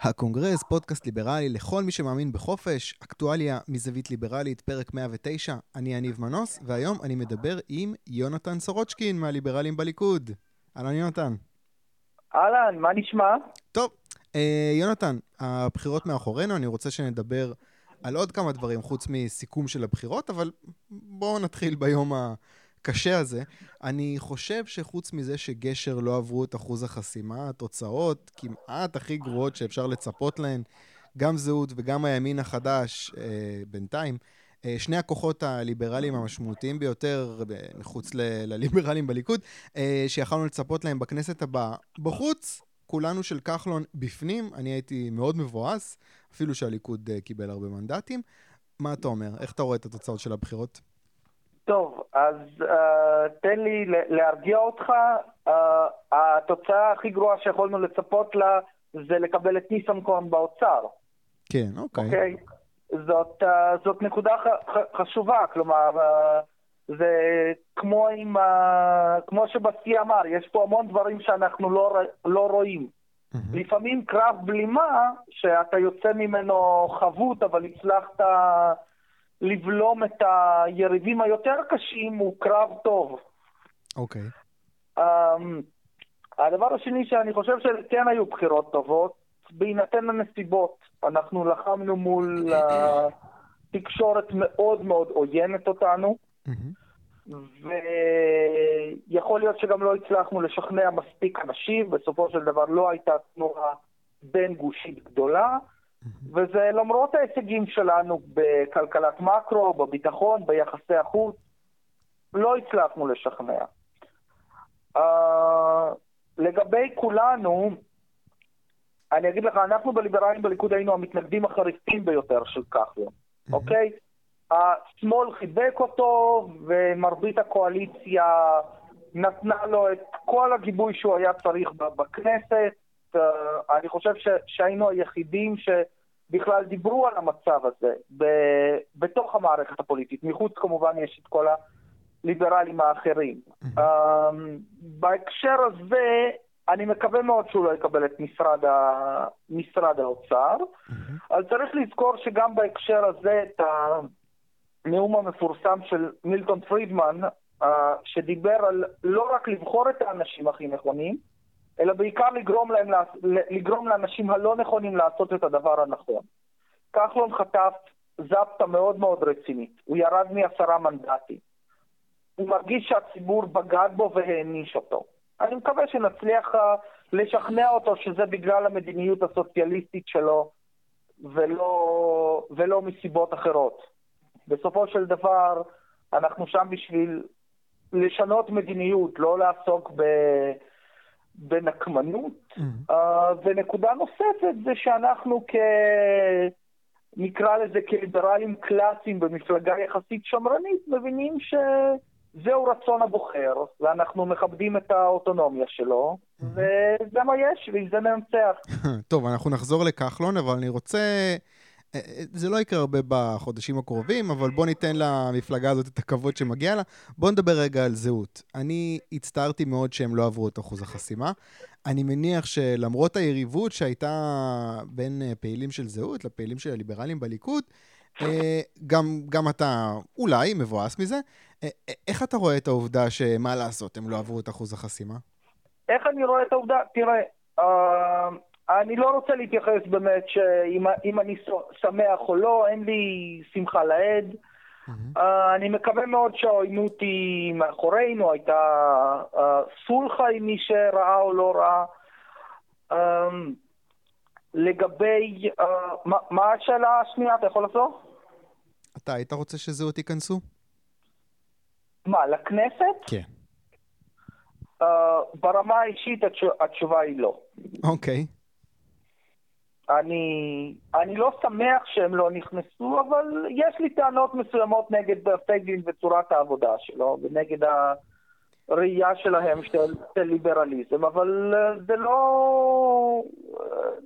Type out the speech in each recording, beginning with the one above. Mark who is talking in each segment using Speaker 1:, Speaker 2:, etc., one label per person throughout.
Speaker 1: הקונגרס, פודקאסט ליברלי לכל מי שמאמין בחופש, אקטואליה מזווית ליברלית, פרק 109. אני יניב מנוס, והיום אני מדבר עם יונתן סורוצ'קין מהליברלים בליכוד. אהלן יונתן.
Speaker 2: אהלן, מה נשמע?
Speaker 1: טוב, אה, יונתן, הבחירות מאחורינו, אני רוצה שנדבר על עוד כמה דברים חוץ מסיכום של הבחירות, אבל בואו נתחיל ביום הקשה הזה. אני חושב שחוץ מזה שגשר לא עברו את אחוז החסימה, התוצאות כמעט הכי גרועות שאפשר לצפות להן, גם זהות וגם הימין החדש אה, בינתיים, אה, שני הכוחות הליברליים המשמעותיים ביותר מחוץ ל- לליברלים בליכוד, אה, שיכלנו לצפות להם בכנסת הבאה. בחוץ, כולנו של כחלון בפנים, אני הייתי מאוד מבואס, אפילו שהליכוד אה, קיבל הרבה מנדטים. מה אתה אומר? איך אתה רואה את התוצאות של הבחירות?
Speaker 2: טוב, אז uh, תן לי להרגיע אותך. Uh, התוצאה הכי גרועה שיכולנו לצפות לה זה לקבל את ניסנקורן באוצר.
Speaker 1: כן, אוקיי. אוקיי?
Speaker 2: זאת, uh, זאת נקודה ח, ח, חשובה, כלומר, uh, זה כמו, עם, uh, כמו שבסי אמר, יש פה המון דברים שאנחנו לא, לא רואים. Mm-hmm. לפעמים קרב בלימה, שאתה יוצא ממנו חבוט, אבל הצלחת לבלום את היריבים היותר קשים, הוא קרב טוב.
Speaker 1: אוקיי.
Speaker 2: Okay. Um, הדבר השני שאני חושב שכן היו בחירות טובות, בהינתן הנסיבות. אנחנו לחמנו מול uh, תקשורת מאוד מאוד עוינת אותנו. Mm-hmm. ויכול להיות שגם לא הצלחנו לשכנע מספיק אנשים, בסופו של דבר לא הייתה תנועה בין גושית גדולה, וזה למרות ההישגים שלנו בכלכלת מקרו, בביטחון, ביחסי החוץ, לא הצלחנו לשכנע. Uh, לגבי כולנו, אני אגיד לך, אנחנו בליברלים בליכוד היינו המתנגדים החריפים ביותר של כחלון, אוקיי? Mm-hmm. Okay? השמאל חיבק אותו, ומרבית הקואליציה נתנה לו את כל הגיבוי שהוא היה צריך בכנסת. אה, אני חושב ש, שהיינו היחידים שבכלל דיברו על המצב הזה ב, בתוך המערכת הפוליטית. מחוץ כמובן יש את כל הליברלים האחרים. Mm-hmm. בהקשר הזה, אני מקווה מאוד שהוא לא יקבל את משרד, ה... משרד האוצר, mm-hmm. אבל צריך לזכור שגם בהקשר הזה את. הנאום המפורסם של מילטון פרידמן, uh, שדיבר על לא רק לבחור את האנשים הכי נכונים, אלא בעיקר לגרום, להם, לגרום לאנשים הלא נכונים לעשות את הדבר הנכון. כחלון חטף זפטה מאוד מאוד רצינית, הוא ירד מעשרה מנדטים. הוא מרגיש שהציבור בגד בו והעניש אותו. אני מקווה שנצליח uh, לשכנע אותו שזה בגלל המדיניות הסוציאליסטית שלו ולא, ולא מסיבות אחרות. בסופו של דבר אנחנו שם בשביל לשנות מדיניות, לא לעסוק ב... בנקמנות. Mm-hmm. Uh, ונקודה נוספת זה שאנחנו כ... נקרא לזה כליברלים קלאסיים במפלגה יחסית שמרנית, מבינים שזהו רצון הבוחר, ואנחנו מכבדים את האוטונומיה שלו, mm-hmm. וזה מה יש, ועם זה ננצח.
Speaker 1: טוב, אנחנו נחזור לכחלון, אבל אני רוצה... אה, אה, זה לא יקרה הרבה בחודשים הקרובים, אבל בוא ניתן למפלגה הזאת את הכבוד שמגיע לה. בוא נדבר רגע על זהות. אני הצטערתי מאוד שהם לא עברו את אחוז החסימה. אני מניח שלמרות היריבות שהייתה בין אה, פעילים של זהות לפעילים של הליברלים בליכוד, גם, גם אתה אולי מבואס מזה. איך אתה רואה את העובדה שמה לעשות, הם לא עברו את אחוז החסימה?
Speaker 2: איך אני רואה את העובדה? תראה, אני לא רוצה להתייחס באמת שאם אני שמח או לא, אין לי שמחה לאיד. Uh, אני מקווה מאוד שהעוינות היא מאחורינו, הייתה uh, סולחה עם מי שראה או לא ראה. Uh, לגבי, uh, מה, מה השאלה השנייה? אתה יכול לעשות?
Speaker 1: אתה היית רוצה שזהות ייכנסו?
Speaker 2: מה, לכנסת?
Speaker 1: כן.
Speaker 2: Uh, ברמה האישית התשובה היא לא.
Speaker 1: אוקיי. Okay.
Speaker 2: אני, אני לא שמח שהם לא נכנסו, אבל יש לי טענות מסוימות נגד פייגלין וצורת העבודה שלו, ונגד הראייה שלהם של, של ליברליזם, אבל אה, זה לא...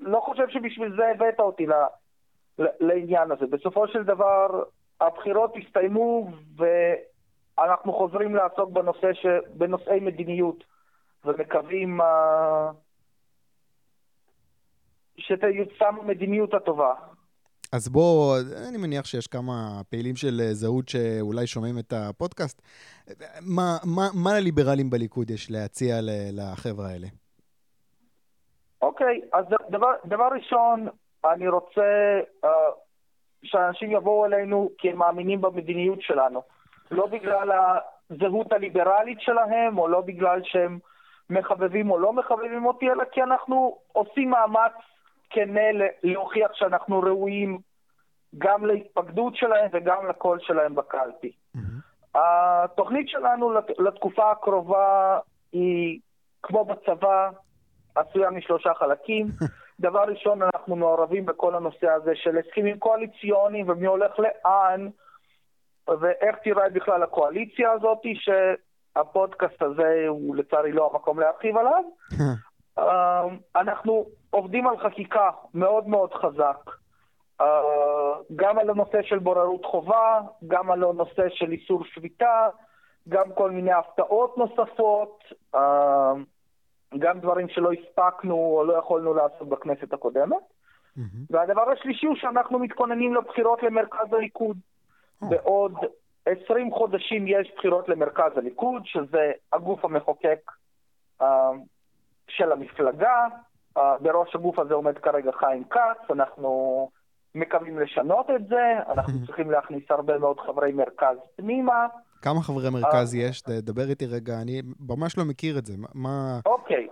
Speaker 2: לא חושב שבשביל זה הבאת אותי ל, ל, לעניין הזה. בסופו של דבר, הבחירות הסתיימו, ואנחנו חוזרים לעסוק בנושא ש, בנושאי מדיניות, ומקווים... Uh, שתיושם המדיניות הטובה.
Speaker 1: אז בוא, אני מניח שיש כמה פעילים של אה, זהות שאולי שומעים את הפודקאסט. מה, מה, מה לליברלים בליכוד יש להציע לחבר'ה האלה?
Speaker 2: אוקיי, אז דבר, דבר ראשון, אני רוצה uh, שאנשים יבואו אלינו כי הם מאמינים במדיניות שלנו. לא בגלל הזהות הליברלית שלהם, או לא בגלל שהם מחבבים או לא מחבבים אותי, אלא כי אנחנו עושים מאמץ כנה להוכיח שאנחנו ראויים גם להתפקדות שלהם וגם לקול שלהם בקלפי. Mm-hmm. התוכנית שלנו לתקופה הקרובה היא, כמו בצבא, עשויה משלושה חלקים. דבר ראשון, אנחנו מעורבים בכל הנושא הזה של הסכמים קואליציוניים ומי הולך לאן, ואיך תיראה בכלל הקואליציה הזאת, שהפודקאסט הזה הוא לצערי לא המקום להרחיב עליו. אה, אנחנו עובדים על חקיקה מאוד מאוד חזק, אה, גם על הנושא של בוררות חובה, גם על הנושא של איסור שביתה, גם כל מיני הפתעות נוספות, אה, גם דברים שלא הספקנו או לא יכולנו לעשות בכנסת הקודמת. Mm-hmm. והדבר השלישי הוא שאנחנו מתכוננים לבחירות למרכז הליכוד. Oh. בעוד 20 חודשים יש בחירות למרכז הליכוד, שזה הגוף המחוקק uh, של המפלגה. Uh, בראש הגוף הזה עומד כרגע חיים כץ, אנחנו מקווים לשנות את זה, אנחנו צריכים להכניס הרבה מאוד חברי מרכז פנימה.
Speaker 1: כמה חברי מרכז יש? דבר איתי רגע, אני ממש לא מכיר את זה. מה...
Speaker 2: אוקיי,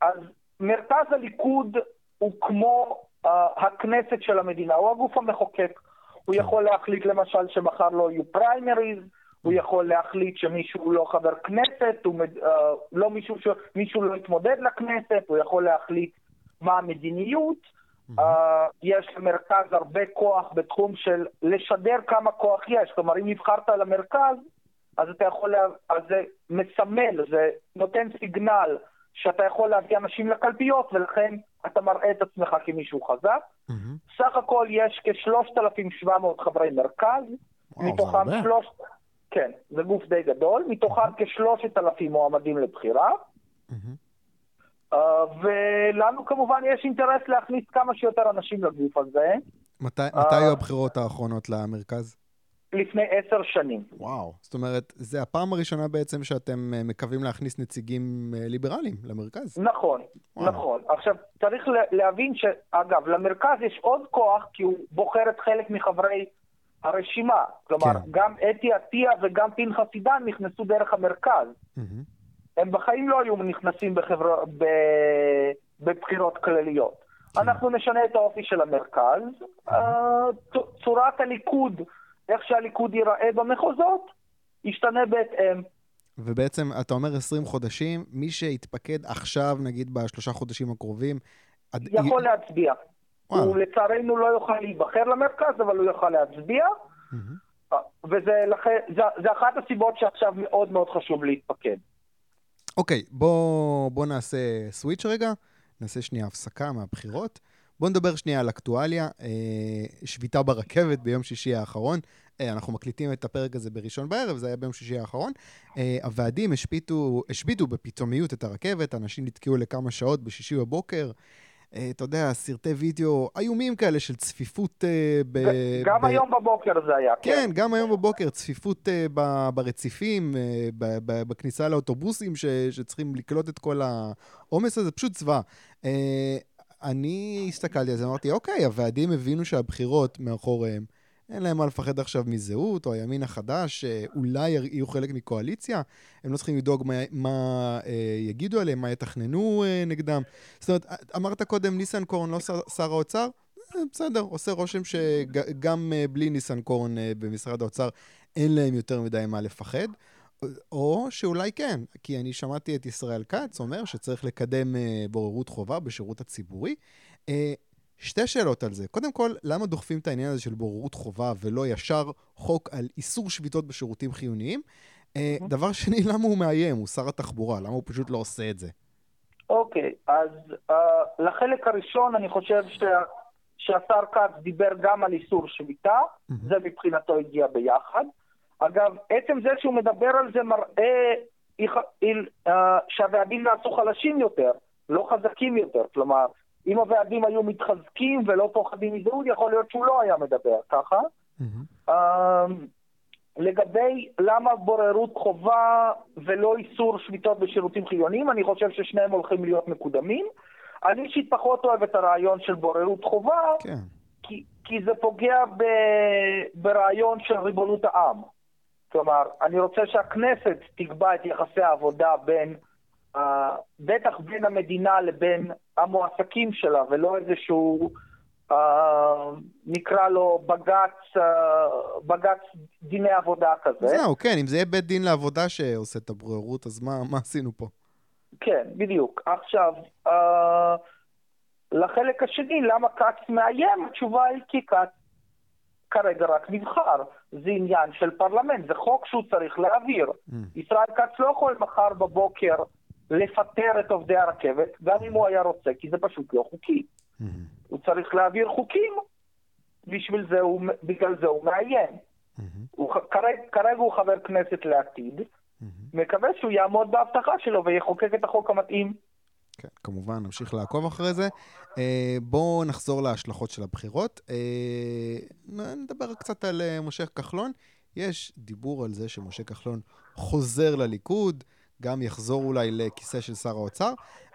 Speaker 2: אז מרכז הליכוד הוא כמו uh, הכנסת של המדינה, הוא הגוף המחוקק. הוא כן. יכול להחליט למשל שמחר לא יהיו פריימריז, הוא יכול להחליט שמישהו לא חבר כנסת, הוא, uh, לא מישהו, ש... מישהו לא יתמודד לכנסת, הוא יכול להחליט מה המדיניות. Uh, יש למרכז הרבה כוח בתחום של לשדר כמה כוח יש. כלומר, אם נבחרת למרכז, אז אתה יכול, לה... אז זה מסמל, זה נותן סיגנל שאתה יכול להביא אנשים לקלפיות, ולכן אתה מראה את עצמך כמישהו חזק. Mm-hmm. סך הכל יש כ-3,700 חברי מרכז, וואו, מתוכם שלוש... כן, זה גוף די גדול, מתוכם mm-hmm. כ-3,000 מועמדים לבחירה. Uh, ולנו כמובן יש אינטרס להכניס כמה שיותר אנשים לגוף הזה.
Speaker 1: מתי, uh, מתי היו הבחירות האחרונות למרכז?
Speaker 2: לפני עשר שנים.
Speaker 1: וואו, זאת אומרת, זה הפעם הראשונה בעצם שאתם אה, מקווים להכניס נציגים אה, ליברליים למרכז.
Speaker 2: נכון, וואו. נכון. עכשיו, צריך להבין שאגב, למרכז יש עוד כוח, כי הוא בוחר את חלק מחברי הרשימה. כלומר, כן. גם אתי עטיה וגם פנחס עידן נכנסו דרך המרכז. Mm-hmm. הם בחיים לא היו נכנסים בחבר... ב... בבחירות כלליות. כן. אנחנו נשנה את האופי של המרכז. Mm-hmm. צורת הליכוד... איך שהליכוד ייראה במחוזות, ישתנה בהתאם.
Speaker 1: ובעצם, אתה אומר 20 חודשים, מי שיתפקד עכשיו, נגיד בשלושה חודשים הקרובים...
Speaker 2: יכול י... להצביע. וואו. הוא לצערנו לא יוכל להיבחר למרכז, אבל הוא יוכל להצביע. Mm-hmm. וזה לכן, זה, זה אחת הסיבות שעכשיו מאוד מאוד חשוב להתפקד.
Speaker 1: אוקיי, בוא, בוא נעשה סוויץ' רגע, נעשה שנייה הפסקה מהבחירות. בואו נדבר שנייה על אקטואליה. אה, שביתה ברכבת ביום שישי האחרון. אה, אנחנו מקליטים את הפרק הזה בראשון בערב, זה היה ביום שישי האחרון. אה, הוועדים השביתו, השביתו בפתאומיות את הרכבת, אנשים נתקעו לכמה שעות בשישי בבוקר. אתה יודע, סרטי וידאו איומים כאלה של צפיפות ב...
Speaker 2: גם ב... היום בבוקר זה היה,
Speaker 1: כן. כן, גם היום בבוקר, צפיפות ב... ברציפים, ב... ב... בכניסה לאוטובוסים ש... שצריכים לקלוט את כל העומס הזה, פשוט זוועה. אני הסתכלתי על זה, אמרתי, אוקיי, הוועדים הבינו שהבחירות מאחוריהם, אין להם מה לפחד עכשיו מזהות, או הימין החדש, אולי יהיו חלק מקואליציה, הם לא צריכים לדאוג מה, מה אה, יגידו עליהם, מה יתכננו אה, נגדם. זאת אומרת, אמרת קודם, ניסנקורן לא שר, שר האוצר? אה, בסדר, עושה רושם שגם אה, בלי ניסנקורן אה, במשרד האוצר, אין להם יותר מדי מה לפחד. או שאולי כן, כי אני שמעתי את ישראל כץ אומר שצריך לקדם uh, בוררות חובה בשירות הציבורי. Uh, שתי שאלות על זה. קודם כל, למה דוחפים את העניין הזה של בוררות חובה ולא ישר חוק על איסור שביתות בשירותים חיוניים? Uh, דבר שני, למה הוא מאיים? הוא שר התחבורה, למה הוא פשוט לא עושה את זה?
Speaker 2: אוקיי, okay, אז uh, לחלק הראשון אני חושב שה, שהשר כץ דיבר גם על איסור שביתה, mm-hmm. זה מבחינתו הגיע ביחד. אגב, עצם זה שהוא מדבר על זה מראה אה, שהוועדים נעשו חלשים יותר, לא חזקים יותר. כלומר, אם הוועדים היו מתחזקים ולא פוחדים מזהות, יכול להיות שהוא לא היה מדבר ככה. Mm-hmm. לגבי למה בוררות חובה ולא איסור שביתות בשירותים חיוניים, אני חושב ששניהם הולכים להיות מקודמים. אני אישית פחות אוהב את הרעיון של בוררות חובה, כן. כי, כי זה פוגע ב, ברעיון של ריבונות העם. כלומר, אני רוצה שהכנסת תקבע את יחסי העבודה בין, בטח בין המדינה לבין המועסקים שלה, ולא איזשהו... נקרא לו בג"ץ, בג"ץ דיני עבודה כזה.
Speaker 1: זהו, כן, אם זה יהיה בית דין לעבודה שעושה את הבוררות, אז מה, מה עשינו פה?
Speaker 2: כן, בדיוק. עכשיו, uh, לחלק השני, למה כץ מאיים? התשובה היא כי כץ כרגע רק נבחר. זה עניין של פרלמנט, זה חוק שהוא צריך להעביר. Mm. ישראל כץ לא יכול מחר בבוקר לפטר את עובדי הרכבת, גם אם הוא היה רוצה, כי זה פשוט לא חוקי. Mm-hmm. הוא צריך להעביר חוקים, בשביל זה הוא, בגלל זה הוא מאיים. Mm-hmm. הוא, כרג, כרגע הוא חבר כנסת לעתיד, mm-hmm. מקווה שהוא יעמוד בהבטחה שלו ויחוקק את החוק המתאים.
Speaker 1: כן, כמובן, נמשיך לעקוב אחרי זה. אה, בואו נחזור להשלכות של הבחירות. אה, נדבר קצת על אה, משה כחלון. יש דיבור על זה שמשה כחלון חוזר לליכוד, גם יחזור אולי לכיסא של שר האוצר.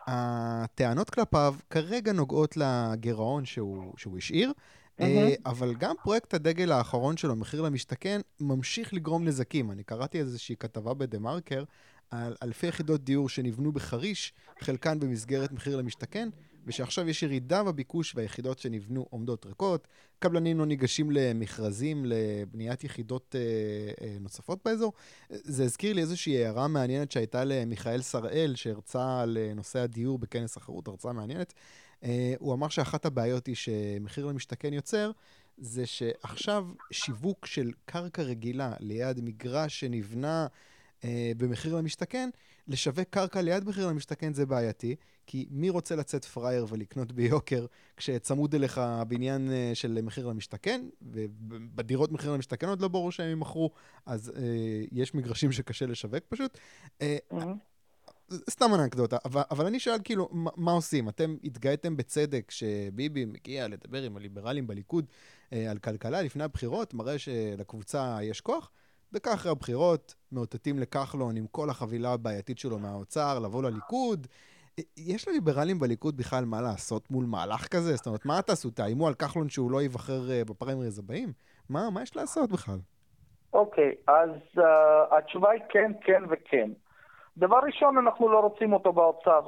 Speaker 1: הטענות כלפיו כרגע נוגעות לגירעון שהוא, שהוא השאיר, mm-hmm. אבל גם פרויקט הדגל האחרון שלו, מחיר למשתכן, ממשיך לגרום נזקים. אני קראתי איזושהי כתבה בדה-מרקר על אלפי יחידות דיור שנבנו בחריש, חלקן במסגרת מחיר למשתכן, ושעכשיו יש ירידה בביקוש והיחידות שנבנו עומדות ריקות, קבלנים לא ניגשים למכרזים לבניית יחידות אה, אה, נוספות באזור. זה הזכיר לי איזושהי הערה מעניינת שהייתה למיכאל שראל, שהרצה על אה, נושא הדיור בכנס החרות, הרצאה מעניינת. אה, הוא אמר שאחת הבעיות היא שמחיר למשתכן יוצר, זה שעכשיו שיווק של קרקע רגילה ליד מגרש שנבנה במחיר למשתכן, לשווק קרקע ליד מחיר למשתכן זה בעייתי, כי מי רוצה לצאת פראייר ולקנות ביוקר כשצמוד אליך בניין אה, של מחיר למשתכן, ובדירות מחיר למשתכן עוד לא ברור שהם ימכרו, אז אה, יש מגרשים שקשה לשווק פשוט. אה, סתם אנקדוטה, אבל, אבל אני שואל כאילו, מה, מה עושים? אתם התגאיתם בצדק שביבי מגיע לדבר עם הליברלים בליכוד אה, על כלכלה לפני הבחירות, מראה שלקבוצה יש כוח. דקה אחרי הבחירות, מאותתים לכחלון עם כל החבילה הבעייתית שלו מהאוצר, לבוא לליכוד. יש לליברלים בליכוד בכלל מה לעשות מול מהלך כזה? זאת אומרת, מה תעשו? תאיימו על כחלון שהוא לא ייבחר אה, בפריימריז הבאים? מה, מה יש לעשות בכלל?
Speaker 2: אוקיי, okay, אז uh, התשובה היא כן, כן וכן. דבר ראשון, אנחנו לא רוצים אותו באוצר.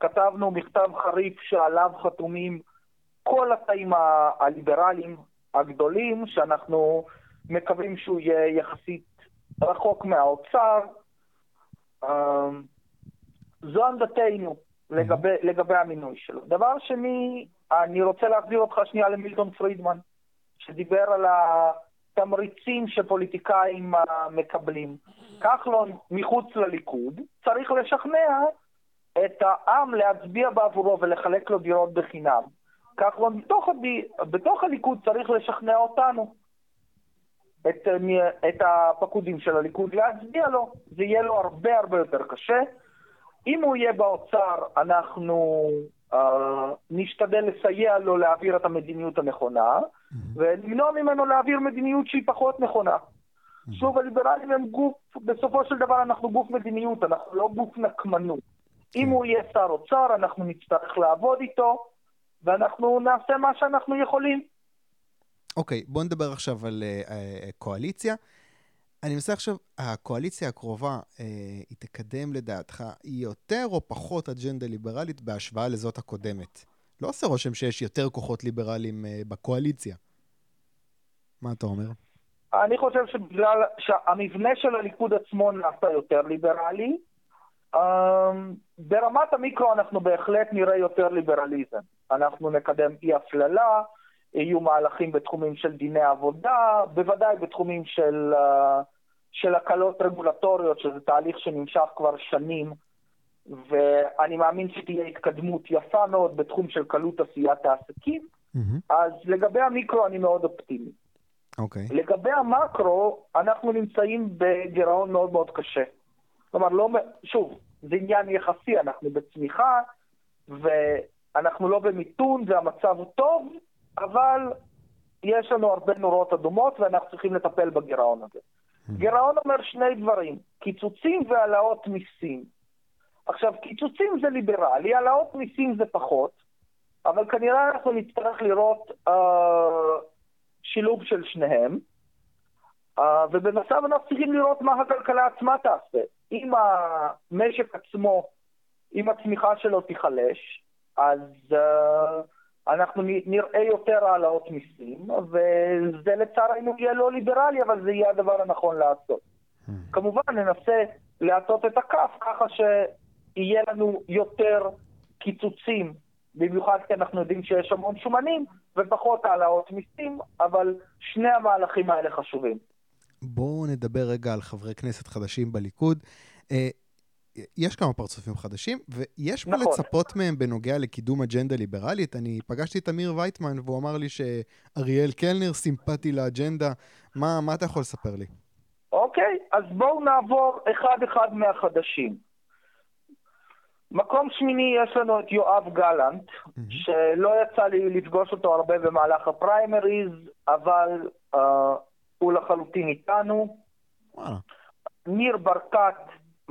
Speaker 2: כתבנו מכתב חריף שעליו חתומים כל התאים הליברליים הגדולים, שאנחנו מקווים שהוא יהיה יחסית רחוק מהאוצר. אמ, זו עמדתנו לגבי, לגבי המינוי שלו. דבר שני, אני רוצה להחזיר אותך שנייה למילטון פרידמן, שדיבר על התמריצים שפוליטיקאים מקבלים. כחלון מחוץ לליכוד צריך לשכנע את העם להצביע בעבורו ולחלק לו דירות בחינם. כחלון בתוך, בתוך הליכוד צריך לשכנע אותנו. את, את הפקודים של הליכוד להצביע לו. זה יהיה לו הרבה הרבה יותר קשה. אם הוא יהיה באוצר, אנחנו uh, נשתדל לסייע לו להעביר את המדיניות הנכונה, mm-hmm. ולמנוע ממנו להעביר מדיניות שהיא פחות נכונה. Mm-hmm. שוב, הליברלים הם גוף, בסופו של דבר אנחנו גוף מדיניות, אנחנו לא גוף נקמנות. אם הוא יהיה שר אוצר, אנחנו נצטרך לעבוד איתו, ואנחנו נעשה מה שאנחנו יכולים.
Speaker 1: אוקיי, okay, בוא נדבר עכשיו על uh, uh, קואליציה. אני מנסה עכשיו, הקואליציה הקרובה, uh, היא תקדם לדעתך יותר או פחות אג'נדה ליברלית בהשוואה לזאת הקודמת? לא עושה רושם שיש יותר כוחות ליברליים uh, בקואליציה. מה אתה אומר?
Speaker 2: אני חושב שבגלל שהמבנה של הליכוד עצמו נעשה יותר ליברלי, um, ברמת המיקרו אנחנו בהחלט נראה יותר ליברליזם. אנחנו נקדם אי הפללה, יהיו מהלכים בתחומים של דיני עבודה, בוודאי בתחומים של, אה, של הקלות רגולטוריות, שזה תהליך שנמשך כבר שנים, ואני מאמין שתהיה התקדמות יפה מאוד בתחום של קלות עשיית העסקים. Mm-hmm. אז לגבי המיקרו אני מאוד אופטימי.
Speaker 1: אוקיי. Okay.
Speaker 2: לגבי המקרו, אנחנו נמצאים בגירעון מאוד מאוד קשה. כלומר, לא, שוב, זה עניין יחסי, אנחנו בצמיחה, ו... אנחנו לא במיתון והמצב טוב, אבל יש לנו הרבה נורות אדומות ואנחנו צריכים לטפל בגירעון הזה. גירעון אומר שני דברים, קיצוצים והעלאות מיסים. עכשיו, קיצוצים זה ליברלי, העלאות מיסים זה פחות, אבל כנראה אנחנו נצטרך לראות אה, שילוב של שניהם, אה, ובנוסף אנחנו צריכים לראות מה הכלכלה עצמה תעשה. אם המשק עצמו, אם הצמיחה שלו תיחלש, אז אה, אנחנו נראה יותר העלאות מיסים, וזה לצערנו יהיה לא ליברלי, אבל זה יהיה הדבר הנכון לעשות. Hmm. כמובן, ננסה להטות את הכף ככה שיהיה לנו יותר קיצוצים, במיוחד כי אנחנו יודעים שיש המון שומנים, ופחות העלאות מיסים, אבל שני המהלכים האלה חשובים.
Speaker 1: בואו נדבר רגע על חברי כנסת חדשים בליכוד. יש כמה פרצופים חדשים, ויש מה נכון. לצפות מהם בנוגע לקידום אג'נדה ליברלית. אני פגשתי את אמיר וייטמן, והוא אמר לי שאריאל קלנר סימפטי לאג'נדה. מה, מה אתה יכול לספר לי?
Speaker 2: אוקיי, אז בואו נעבור אחד-אחד מהחדשים. מקום שמיני יש לנו את יואב גלנט, mm-hmm. שלא יצא לי לפגוש אותו הרבה במהלך הפריימריז, אבל uh, הוא לחלוטין איתנו. וואלה. ניר ברקת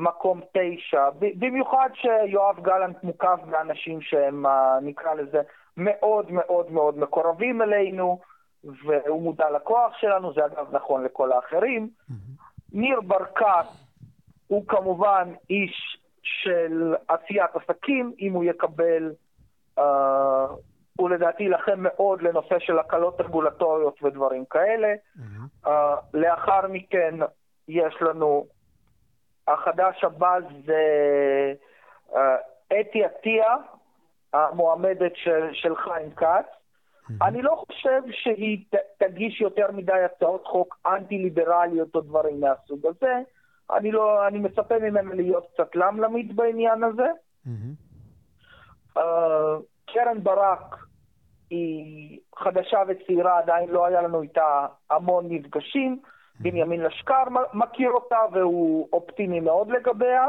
Speaker 2: מקום תשע, במיוחד שיואב גלנט מוקף באנשים שהם, אה, נקרא לזה, מאוד מאוד מאוד מקורבים אלינו, והוא מודע לכוח שלנו, זה אגב נכון לכל האחרים. Mm-hmm. ניר ברקת הוא כמובן איש של עשיית עסקים, אם הוא יקבל, uh, הוא לדעתי יילחם מאוד לנושא של הקלות רגולטוריות ודברים כאלה. Mm-hmm. Uh, לאחר מכן יש לנו החדש הבא זה אה, אתי עטיה, המועמדת של, של חיים כץ. אני לא חושב שהיא ת, תגיש יותר מדי הצעות חוק אנטי-ליברליות או דברים מהסוג הזה. אני, לא, אני מצפה ממנה להיות קצת למלמית בעניין הזה. Uh, קרן ברק היא חדשה וצעירה, עדיין לא היה לנו איתה המון מפגשים. בנימין לשקר מכיר אותה והוא אופטימי מאוד לגביה.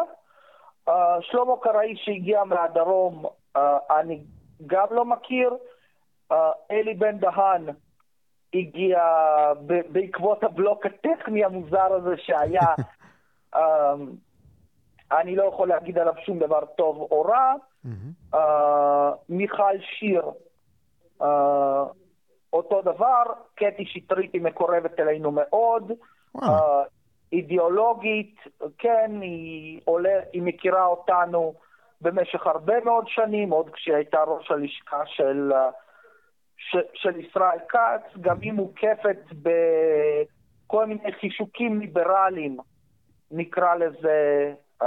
Speaker 2: Uh, שלמה קראי שהגיע מהדרום, uh, אני גם לא מכיר. Uh, אלי בן דהן הגיע ב- בעקבות הבלוק הטכני המוזר הזה שהיה. uh, אני לא יכול להגיד עליו שום דבר טוב או רע. Uh, מיכל שיר, uh, אותו דבר, קטי שטרית היא מקורבת אלינו מאוד, uh, אידיאולוגית, כן, היא, עולה, היא מכירה אותנו במשך הרבה מאוד שנים, עוד כשהיא הייתה ראש הלשכה של, ש, של ישראל כץ, גם היא מוקפת בכל מיני חישוקים ליברליים, נקרא לזה, uh,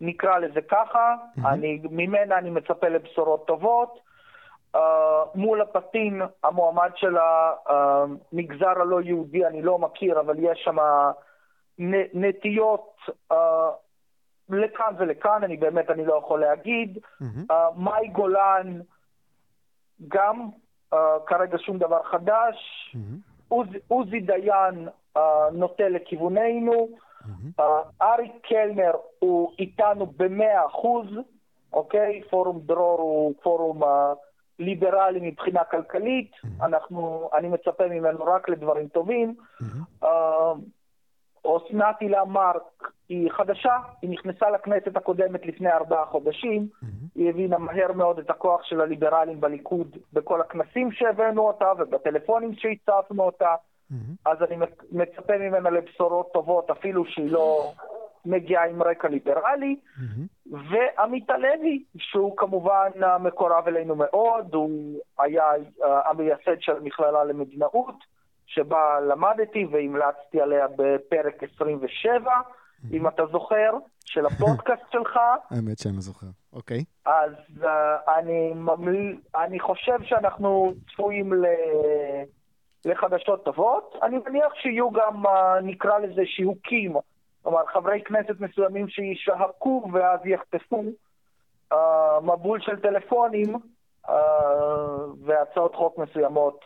Speaker 2: נקרא לזה ככה. אני, ממנה אני מצפה לבשורות טובות. Uh, מול הפטין, המועמד של המגזר הלא יהודי, אני לא מכיר, אבל יש שם נטיות uh, לכאן ולכאן, אני באמת, אני לא יכול להגיד. Mm-hmm. Uh, מאי גולן, גם כרגע שום דבר חדש. Mm-hmm. עוז, עוזי דיין uh, נוטה לכיווננו. Mm-hmm. Uh, אריק קלנר הוא איתנו במאה אחוז, אוקיי? פורום דרור הוא פורום... Uh, ליברלי מבחינה כלכלית, mm-hmm. אנחנו, אני מצפה ממנו רק לדברים טובים. Mm-hmm. Uh, אסנת הילה מרק היא חדשה, היא נכנסה לכנסת הקודמת לפני ארבעה חודשים, mm-hmm. היא הבינה מהר מאוד את הכוח של הליברלים בליכוד בכל הכנסים שהבאנו אותה ובטלפונים שהצפנו אותה, mm-hmm. אז אני מצפה ממנה לבשורות טובות אפילו שהיא לא מגיעה עם רקע ליברלי, mm-hmm. ועמית הלוי, שהוא כמובן מקורב אלינו מאוד, הוא היה uh, המייסד של המכללה למדינאות, שבה למדתי והמלצתי עליה בפרק 27, mm-hmm. אם אתה זוכר, של הפודקאסט שלך.
Speaker 1: האמת שאני לא זוכר, אוקיי.
Speaker 2: אז uh, אני, ממל... אני חושב שאנחנו צפויים ל... לחדשות טובות. אני מניח שיהיו גם, uh, נקרא לזה, שיהוקים. כלומר, חברי כנסת מסוימים שישהקו ואז יחטפו uh, מבול של טלפונים uh, והצעות חוק מסוימות.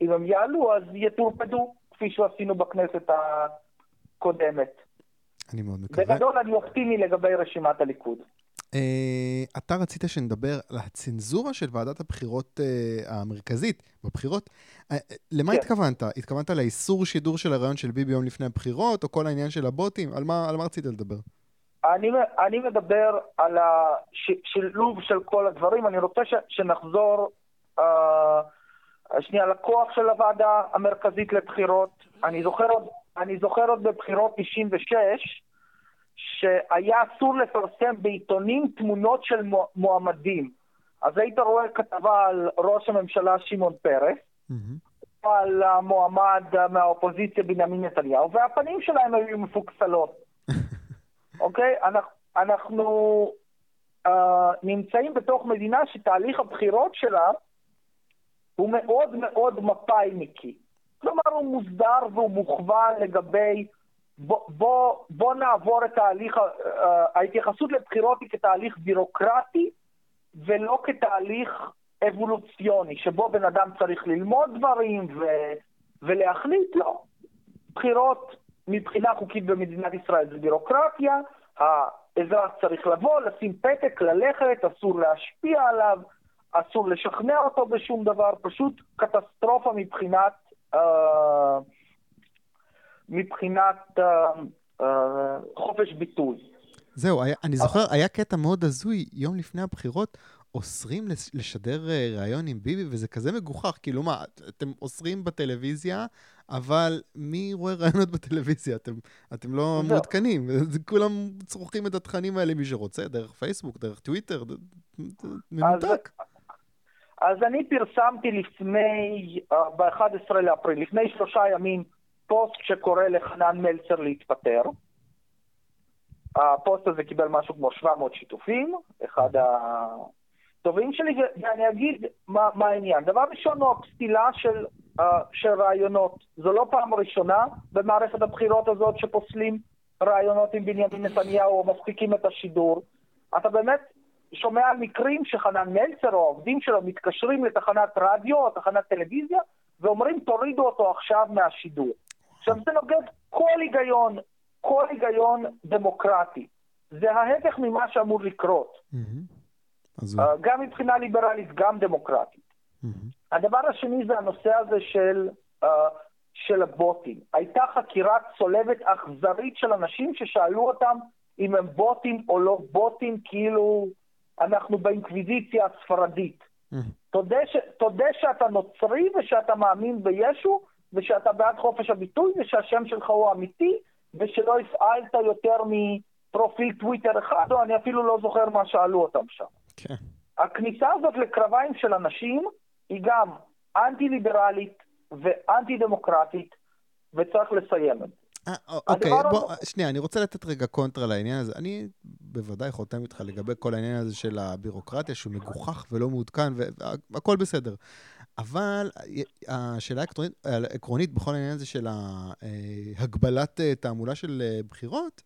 Speaker 2: אם הם יעלו, אז יטורפדו, כפי שעשינו בכנסת הקודמת.
Speaker 1: אני מאוד מקווה.
Speaker 2: בגדול, אני אופטימי לגבי רשימת הליכוד.
Speaker 1: אה, אתה רצית שנדבר על הצנזורה של ועדת הבחירות אה, המרכזית בבחירות. אה, למה
Speaker 2: כן.
Speaker 1: התכוונת? התכוונת לאיסור שידור של הרעיון של ביבי יום לפני הבחירות, או כל העניין של הבוטים? על מה, על מה רצית לדבר?
Speaker 2: אני, אני מדבר על השילוב של כל הדברים. אני רוצה ש, שנחזור שנייה לכוח של הוועדה המרכזית לבחירות. אני זוכר עוד, אני זוכר עוד בבחירות 96, שהיה אסור לפרסם בעיתונים תמונות של מו- מועמדים. אז היית רואה כתבה על ראש הממשלה שמעון פרס, על המועמד מהאופוזיציה בנימין נתניהו, והפנים שלהם היו מפוקסלות. אוקיי? אנחנו, אנחנו uh, נמצאים בתוך מדינה שתהליך הבחירות שלה הוא מאוד מאוד מפא"יניקי. כלומר, הוא מוסדר והוא מוכוון לגבי... בוא, בוא, נעבור את תהליך... Uh, ההתייחסות לבחירות היא כתהליך בירוקרטי ולא כתהליך אבולוציוני, שבו בן אדם צריך ללמוד דברים ו, ולהחליט, לא. בחירות מבחינה חוקית במדינת ישראל זה בירוקרטיה, האזרח צריך לבוא, לשים פתק, ללכת, אסור להשפיע עליו, אסור לשכנע אותו בשום דבר, פשוט קטסטרופה מבחינת, אה, מבחינת אה, אה, חופש ביטוי.
Speaker 1: זהו, היה, אני זוכר, היה קטע מאוד הזוי, יום לפני הבחירות, אוסרים לש- לשדר אה, ראיון עם ביבי, וזה כזה מגוחך, כאילו מה, את- אתם אוסרים בטלוויזיה, אבל מי רואה ראיונות בטלוויזיה? אתם, אתם לא. מעודכנים, כולם צורכים את התכנים האלה, מי שרוצה, דרך פייסבוק, דרך טוויטר, מנותק.
Speaker 2: אז אני פרסמתי לפני, uh, ב-11 לאפריל, לפני שלושה ימים, פוסט שקורא לחנן מלצר להתפטר. הפוסט הזה קיבל משהו כמו 700 שיתופים, אחד הטובים שלי, ואני אגיד מה, מה העניין. דבר ראשון הוא הפסילה של, uh, של רעיונות. זו לא פעם ראשונה במערכת הבחירות הזאת שפוסלים רעיונות עם בנימין נתניהו או מפסיקים את השידור. אתה באמת שומע על מקרים שחנן מלצר או העובדים שלו מתקשרים לתחנת רדיו או תחנת טלוויזיה ואומרים תורידו אותו עכשיו מהשידור. עכשיו זה נוגד כל היגיון, כל היגיון דמוקרטי. זה ההפך ממה שאמור לקרות,
Speaker 1: מהמם. הזוי.
Speaker 2: אה, גם מבחינה ליברלית, גם דמוקרטית.
Speaker 1: מהמם.
Speaker 2: הדבר השני זה הנושא הזה של, uh, של הבוטים. הייתה חקירה צולבת אכזרית של אנשים ששאלו אותם אם הם בוטים או לא בוטים, כאילו אנחנו באינקוויזיציה הספרדית.
Speaker 1: מהמם.
Speaker 2: תודה, ש, תודה שאתה נוצרי ושאתה מאמין בישו ושאתה בעד חופש הביטוי ושהשם שלך הוא אמיתי ושלא הפעלת יותר מפרופיל טוויטר אחד, או אני אפילו לא זוכר מה שאלו אותם שם.
Speaker 1: כן.
Speaker 2: הכניסה הזאת לקרביים של אנשים היא גם אנטי-ליברלית ואנטי-דמוקרטית, וצריך לסיים את זה.
Speaker 1: אה, אוקיי,
Speaker 2: הדבר
Speaker 1: בוא, שנייה, אני רוצה לתת רגע קונטרה לעניין הזה. אני בוודאי חותם איתך לגבי כל העניין הזה של הבירוקרטיה, שהוא מגוחך ולא מעודכן, והכל בסדר. אבל השאלה העקרונית, העקרונית בכל העניין הזה של אה, הגבלת אה, תעמולה של אה, בחירות,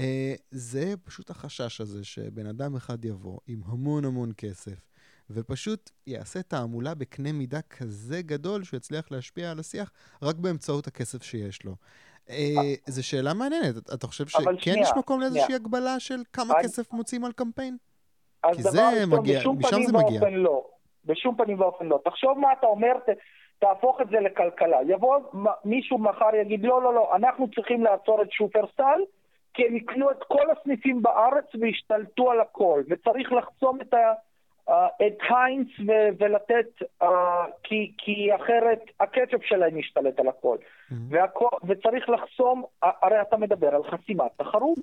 Speaker 1: אה, זה פשוט החשש הזה שבן אדם אחד יבוא עם המון המון כסף, ופשוט יעשה תעמולה בקנה מידה כזה גדול שהוא יצליח להשפיע על השיח רק באמצעות הכסף שיש לו. אה, זו שאלה מעניינת. אתה- חושב שכן יש מקום לאיזושהי. הגבלה של כמה כסף מוצאים על קמפיין? כי זה מגיע- משם זה מגיע.
Speaker 2: לא. בשום פנים ואופן לא. תחשוב מה אתה אומר, ת, תהפוך את זה לכלכלה. יבוא מישהו מחר יגיד, לא, לא, לא, אנחנו צריכים לעצור את שופרסל, כי הם יקנו את כל הסניפים בארץ והשתלטו על הכל, וצריך לחסום את, ה, אה, את היינץ ו- ולתת, אה, כי, כי אחרת הקצ'ופ שלהם ישתלט על הכל. והכל, וצריך לחסום, הרי אתה מדבר על חסימת תחרות.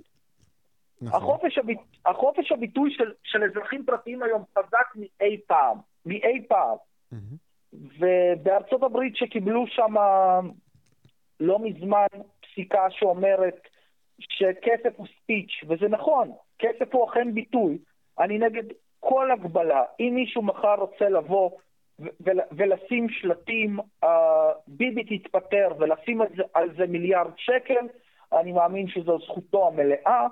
Speaker 1: נכון.
Speaker 2: החופש, הביט... החופש הביטוי של, של אזרחים פרטיים היום חזק מאי פעם, מאי פעם.
Speaker 1: מהמם.
Speaker 2: ובארצות הברית שקיבלו שם לא מזמן פסיקה שאומרת שכסף הוא ספיץ', וזה נכון, כסף הוא אכן ביטוי. אני נגד כל הגבלה. אם מישהו מחר רוצה לבוא ולשים שלטים, uh, ביבי תתפטר, ולשים על זה, על זה מיליארד שקל, אני מאמין שזו זכותו המלאה.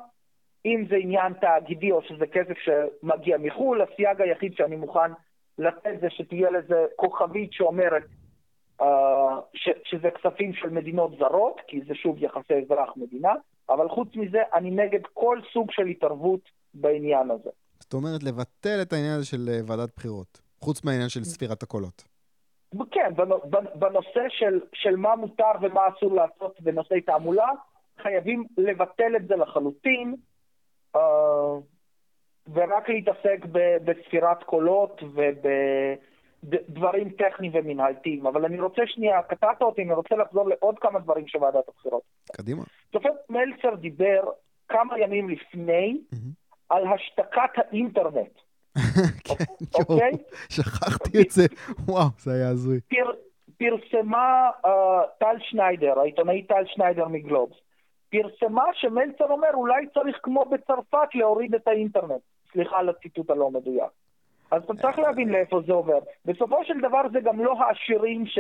Speaker 2: אם זה עניין תאגידי או שזה כסף שמגיע מחו"ל, הסייג היחיד שאני מוכן לתת זה שתהיה לזה כוכבית שאומרת uh, ש, שזה כספים של מדינות זרות, כי זה שוב יחסי אזרח-מדינה, אבל חוץ מזה אני נגד כל סוג של התערבות בעניין הזה.
Speaker 1: זאת אומרת, לבטל את העניין הזה של אה, ועדת בחירות, חוץ מהעניין של ספירת הקולות.
Speaker 2: כן, בנושא של, של מה מותר ומה אסור לעשות בנושאי תעמולה, חייבים לבטל את זה לחלוטין, uh, ורק להתעסק בספירת קולות ובדברים טכניים ומנהלתיים. אבל אני רוצה שנייה, קטעת אותי, אני רוצה לחזור לעוד כמה דברים של ועדת הבחירות.
Speaker 1: קדימה.
Speaker 2: שופט מלצר דיבר כמה ימים לפני mm-hmm. על השתקת האינטרנט.
Speaker 1: כן, אוקיי? שכחתי את זה, וואו, זה היה הזוי.
Speaker 2: פרסמה אה, טל שניידר, העיתונאי טל שניידר מגלובס, פרסמה שמלצר אומר אולי צריך כמו בצרפת להוריד את האינטרנט. סליחה על הציטוט הלא מדויק. אז אתה צריך להבין לאיפה זה עובר. בסופו של דבר זה גם לא העשירים ש...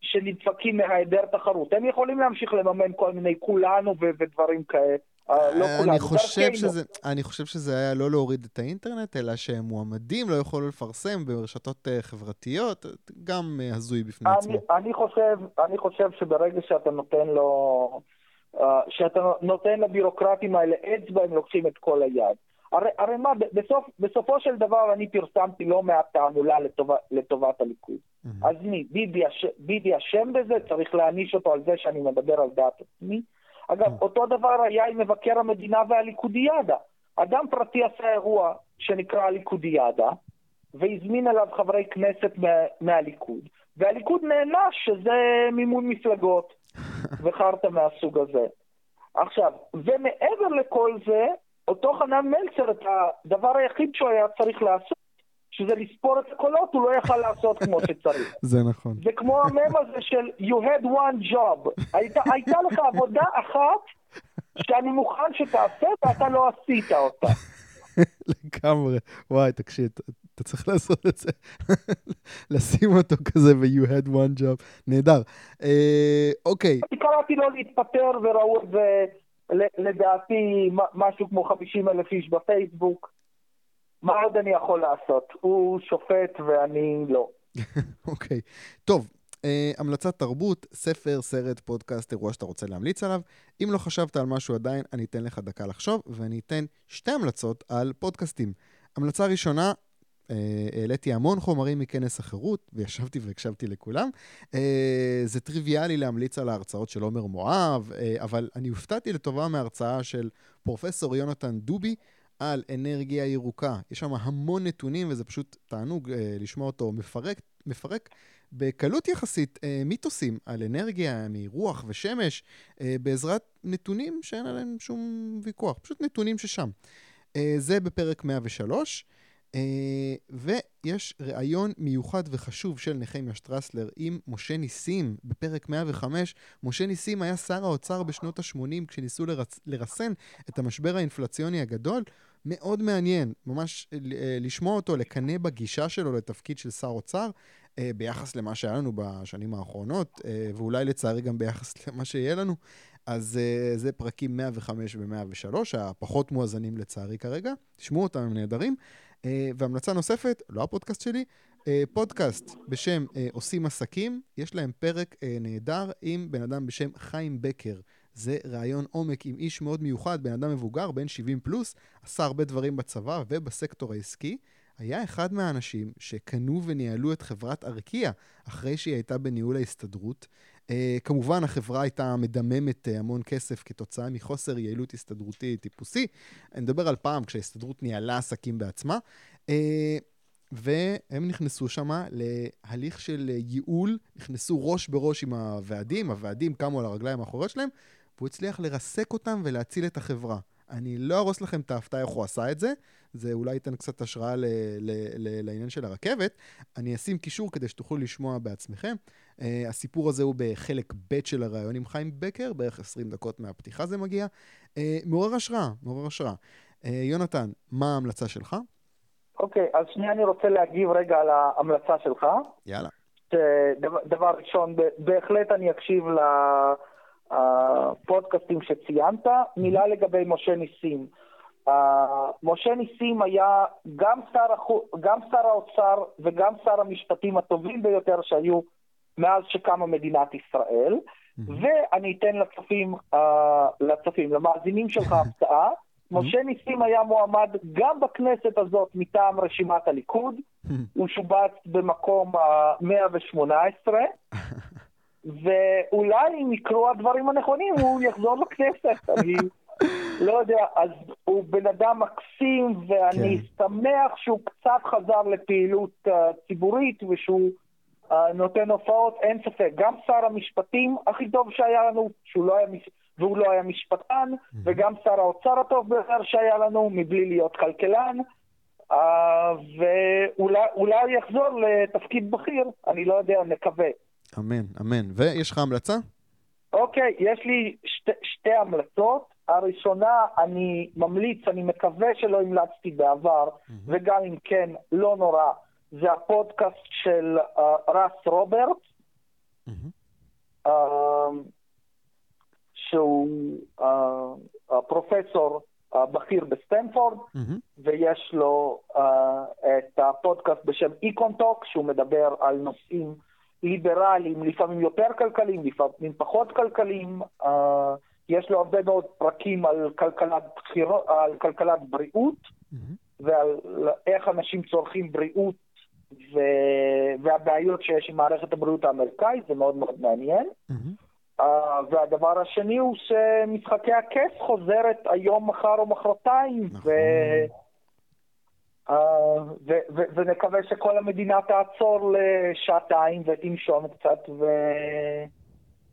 Speaker 2: שנדפקים מהיעדר תחרות. הם יכולים להמשיך לממן כל מיני כולנו ו- ודברים כאלה. אה, לא
Speaker 1: כולנו, אני חושב, שזה, אני חושב שזה היה לא להוריד את האינטרנט, אלא שמועמדים לא יכולו לפרסם ברשתות אה, חברתיות, גם אה, הזוי בפני
Speaker 2: אני,
Speaker 1: עצמו.
Speaker 2: אני חושב, אני חושב שברגע שאתה נותן לו, שאתה נותן לבירוקרטים האלה אצבע, הם לוקחים את כל היד. הרי, הרי מה, בסוף, בסופו של דבר אני פרסמתי לא מעט תעמולה לטובת, לטובת הליכוד. Mm-hmm. אז מי? ביבי, ביבי אשם בזה? צריך להעניש אותו על זה שאני מדבר על דעת עצמי? אגב, mm-hmm. אותו דבר היה עם מבקר המדינה והליכודיאדה. אדם פרטי עשה אירוע שנקרא הליכודיאדה, והזמין אליו חברי כנסת מה, מהליכוד, והליכוד נענש שזה מימון מפלגות וחרטא מהסוג הזה. עכשיו, ומעבר לכל זה, אותו חנן מלצר, את הדבר היחיד שהוא היה צריך לעשות, שזה לספור את הקולות, הוא לא יכל לעשות כמו שצריך.
Speaker 1: זה נכון.
Speaker 2: זה כמו המם הזה של you had one job. היית, הייתה לך עבודה אחת שאני מוכן שתעשה ואתה לא עשית אותה.
Speaker 1: לגמרי. וואי, תקשיב, אתה צריך לעשות את זה. לשים אותו כזה ב-you had one job. נהדר. אה, אוקיי.
Speaker 2: אני קראתי לו להתפטר וראו את זה, לדעתי, משהו כמו 50 אלף איש בפייסבוק. מה עוד אני יכול לעשות? הוא שופט ואני לא.
Speaker 1: אוקיי. okay. טוב, uh, המלצת תרבות, ספר, סרט, פודקאסט, אירוע שאתה רוצה להמליץ עליו. אם לא חשבת על משהו עדיין, אני אתן לך דקה לחשוב, ואני אתן שתי המלצות על פודקאסטים. המלצה ראשונה, העליתי המון חומרים מכנס החירות, וישבתי והקשבתי לכולם. Uh, זה טריוויאלי להמליץ על ההרצאות של עומר מואב, uh, אבל אני הופתעתי לטובה מההרצאה של פרופסור יונתן דובי, על אנרגיה ירוקה. יש שם המון נתונים, וזה פשוט תענוג אה, לשמוע אותו מפרק, מפרק בקלות יחסית אה, מיתוסים על אנרגיה מרוח ושמש, אה, בעזרת נתונים שאין עליהם שום ויכוח, פשוט נתונים ששם. אה, זה בפרק 103. אה, ויש ראיון מיוחד וחשוב של נחמיה שטרסלר עם משה ניסים בפרק 105. משה ניסים היה שר האוצר בשנות ה-80 כשניסו לרצ... לרסן את המשבר האינפלציוני הגדול. מאוד מעניין, ממש uh, לשמוע אותו, לקנא בגישה שלו לתפקיד של שר אוצר. ביחס למה שהיה לנו בשנים האחרונות, ואולי לצערי גם ביחס למה שיהיה לנו. אז זה פרקים 105 ו-103, הפחות מואזנים לצערי כרגע. תשמעו אותם, הם נהדרים. Uh, והמלצה נוספת, לא הפודקאסט שלי, uh, פודקאסט בשם uh, עושים עסקים, יש להם פרק נהדר עם בן אדם בשם חיים בקר. זה ראיון עומק עם איש מאוד מיוחד, בן אדם מבוגר, בן 70 פלוס, עשה הרבה דברים בצבא ובסקטור העסקי. היה אחד מהאנשים שקנו וניהלו את חברת ארקיע אחרי שהיא הייתה בניהול ההסתדרות. Uh, כמובן, החברה הייתה מדממת uh, המון כסף כתוצאה מחוסר יעילות הסתדרותי טיפוסי. אני מדבר על פעם כשההסתדרות ניהלה עסקים בעצמה. Uh, והם נכנסו שם להליך של ייעול, נכנסו ראש בראש עם הוועדים, הוועדים קמו על הרגליים האחוריות שלהם, והוא הצליח לרסק אותם ולהציל את החברה. אני לא ארוס לכם את ההפתעה איך הוא עשה את זה, זה אולי ייתן קצת השראה ל- ל- ל- לעניין של הרכבת. אני אשים קישור כדי שתוכלו לשמוע בעצמכם. Uh, הסיפור הזה הוא בחלק ב' של הראיון עם חיים בקר, בערך 20 דקות מהפתיחה זה מגיע. Uh, מעורר השראה, מעורר השראה. Uh, יונתן, מה ההמלצה שלך?
Speaker 2: אוקיי, okay, אז שנייה אני רוצה להגיב רגע על ההמלצה שלך.
Speaker 1: יאללה.
Speaker 2: דבר, ראשון, בהחלט אני אקשיב לפודקאסטים שציינת. מילה לגבי משה ניסים. Uh, משה ניסים היה גם שר. גם שר האוצר וגם שר המשפטים הטובים ביותר שהיו מאז שקמה מדינת ישראל, mm-hmm. ואני אתן לצופים, uh, לצופים, למאזינים שלך הפתעה, משה ניסים היה מועמד גם בכנסת הזאת מטעם רשימת הליכוד. הוא שובץ במקום ה-118, ואולי אם יקרו הדברים הנכונים הוא יחזור לכנסת. אני לא יודע, אז הוא בן אדם מקסים, ואני
Speaker 1: כן.
Speaker 2: שמח שהוא קצת חזר לפעילות uh, ציבורית ושהוא uh, נותן הופעות, אין ספק. גם שר המשפטים הכי טוב שהיה לנו, שהוא לא היה, מש- והוא לא היה משפטן, וגם שר האוצר הטוב ביותר שהיה לנו, מבלי להיות כלכלן. Uh, ואולי יחזור לתפקיד בכיר, אני לא יודע, נקווה.
Speaker 1: אמן, אמן. ויש לך המלצה?
Speaker 2: אוקיי, יש לי שתי, שתי המלצות. הראשונה, אני ממליץ, אני מקווה שלא המלצתי בעבר, וגם אם כן, לא נורא, זה הפודקאסט של uh, רס רוברט,
Speaker 1: מהמם.
Speaker 2: uh, שהוא uh, אה, פרופסור אה, בכיר בסטנפורד,
Speaker 1: מהמם.
Speaker 2: ויש לו אה, את הפודקאסט בשם EconTalk, שהוא מדבר על נושאים ליברליים, לפעמים יותר כלכליים, לפעמים פחות כלכליים. אה, יש לו הרבה מאוד פרקים על כלכלת, בחירות, על כלכלת בריאות,
Speaker 1: מהמם.
Speaker 2: ועל איך אנשים צורכים בריאות ו... והבעיות שיש עם מערכת הבריאות האמריקאית, זה מאוד מאוד מעניין.
Speaker 1: מהמם.
Speaker 2: Uh, והדבר השני הוא שמשחקי הכס חוזרת היום, מחר או מחרתיים,
Speaker 1: נכון.
Speaker 2: Uh, ו- ו- ונקווה שכל המדינה תעצור לשעתיים ותנשום קצת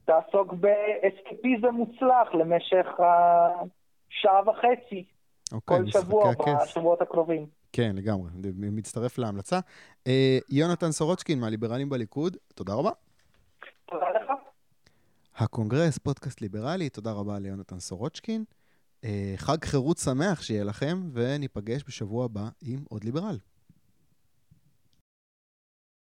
Speaker 2: ותעסוק באסקפיזם מוצלח למשך שעה וחצי,
Speaker 1: אוקיי,
Speaker 2: כל שבוע. בשבועות הקרובים.
Speaker 1: כן, לגמרי. מצטרף להמלצה. אה, יונתן סורוצ'קין מהליברלים בליכוד, תודה רבה.
Speaker 2: תודה לך.
Speaker 1: הקונגרס, פודקאסט ליברלי, תודה רבה ליונתן סורוצ'קין. אה, חג חירות שמח שיהיה לכם, וניפגש בשבוע הבא עם עוד ליברל.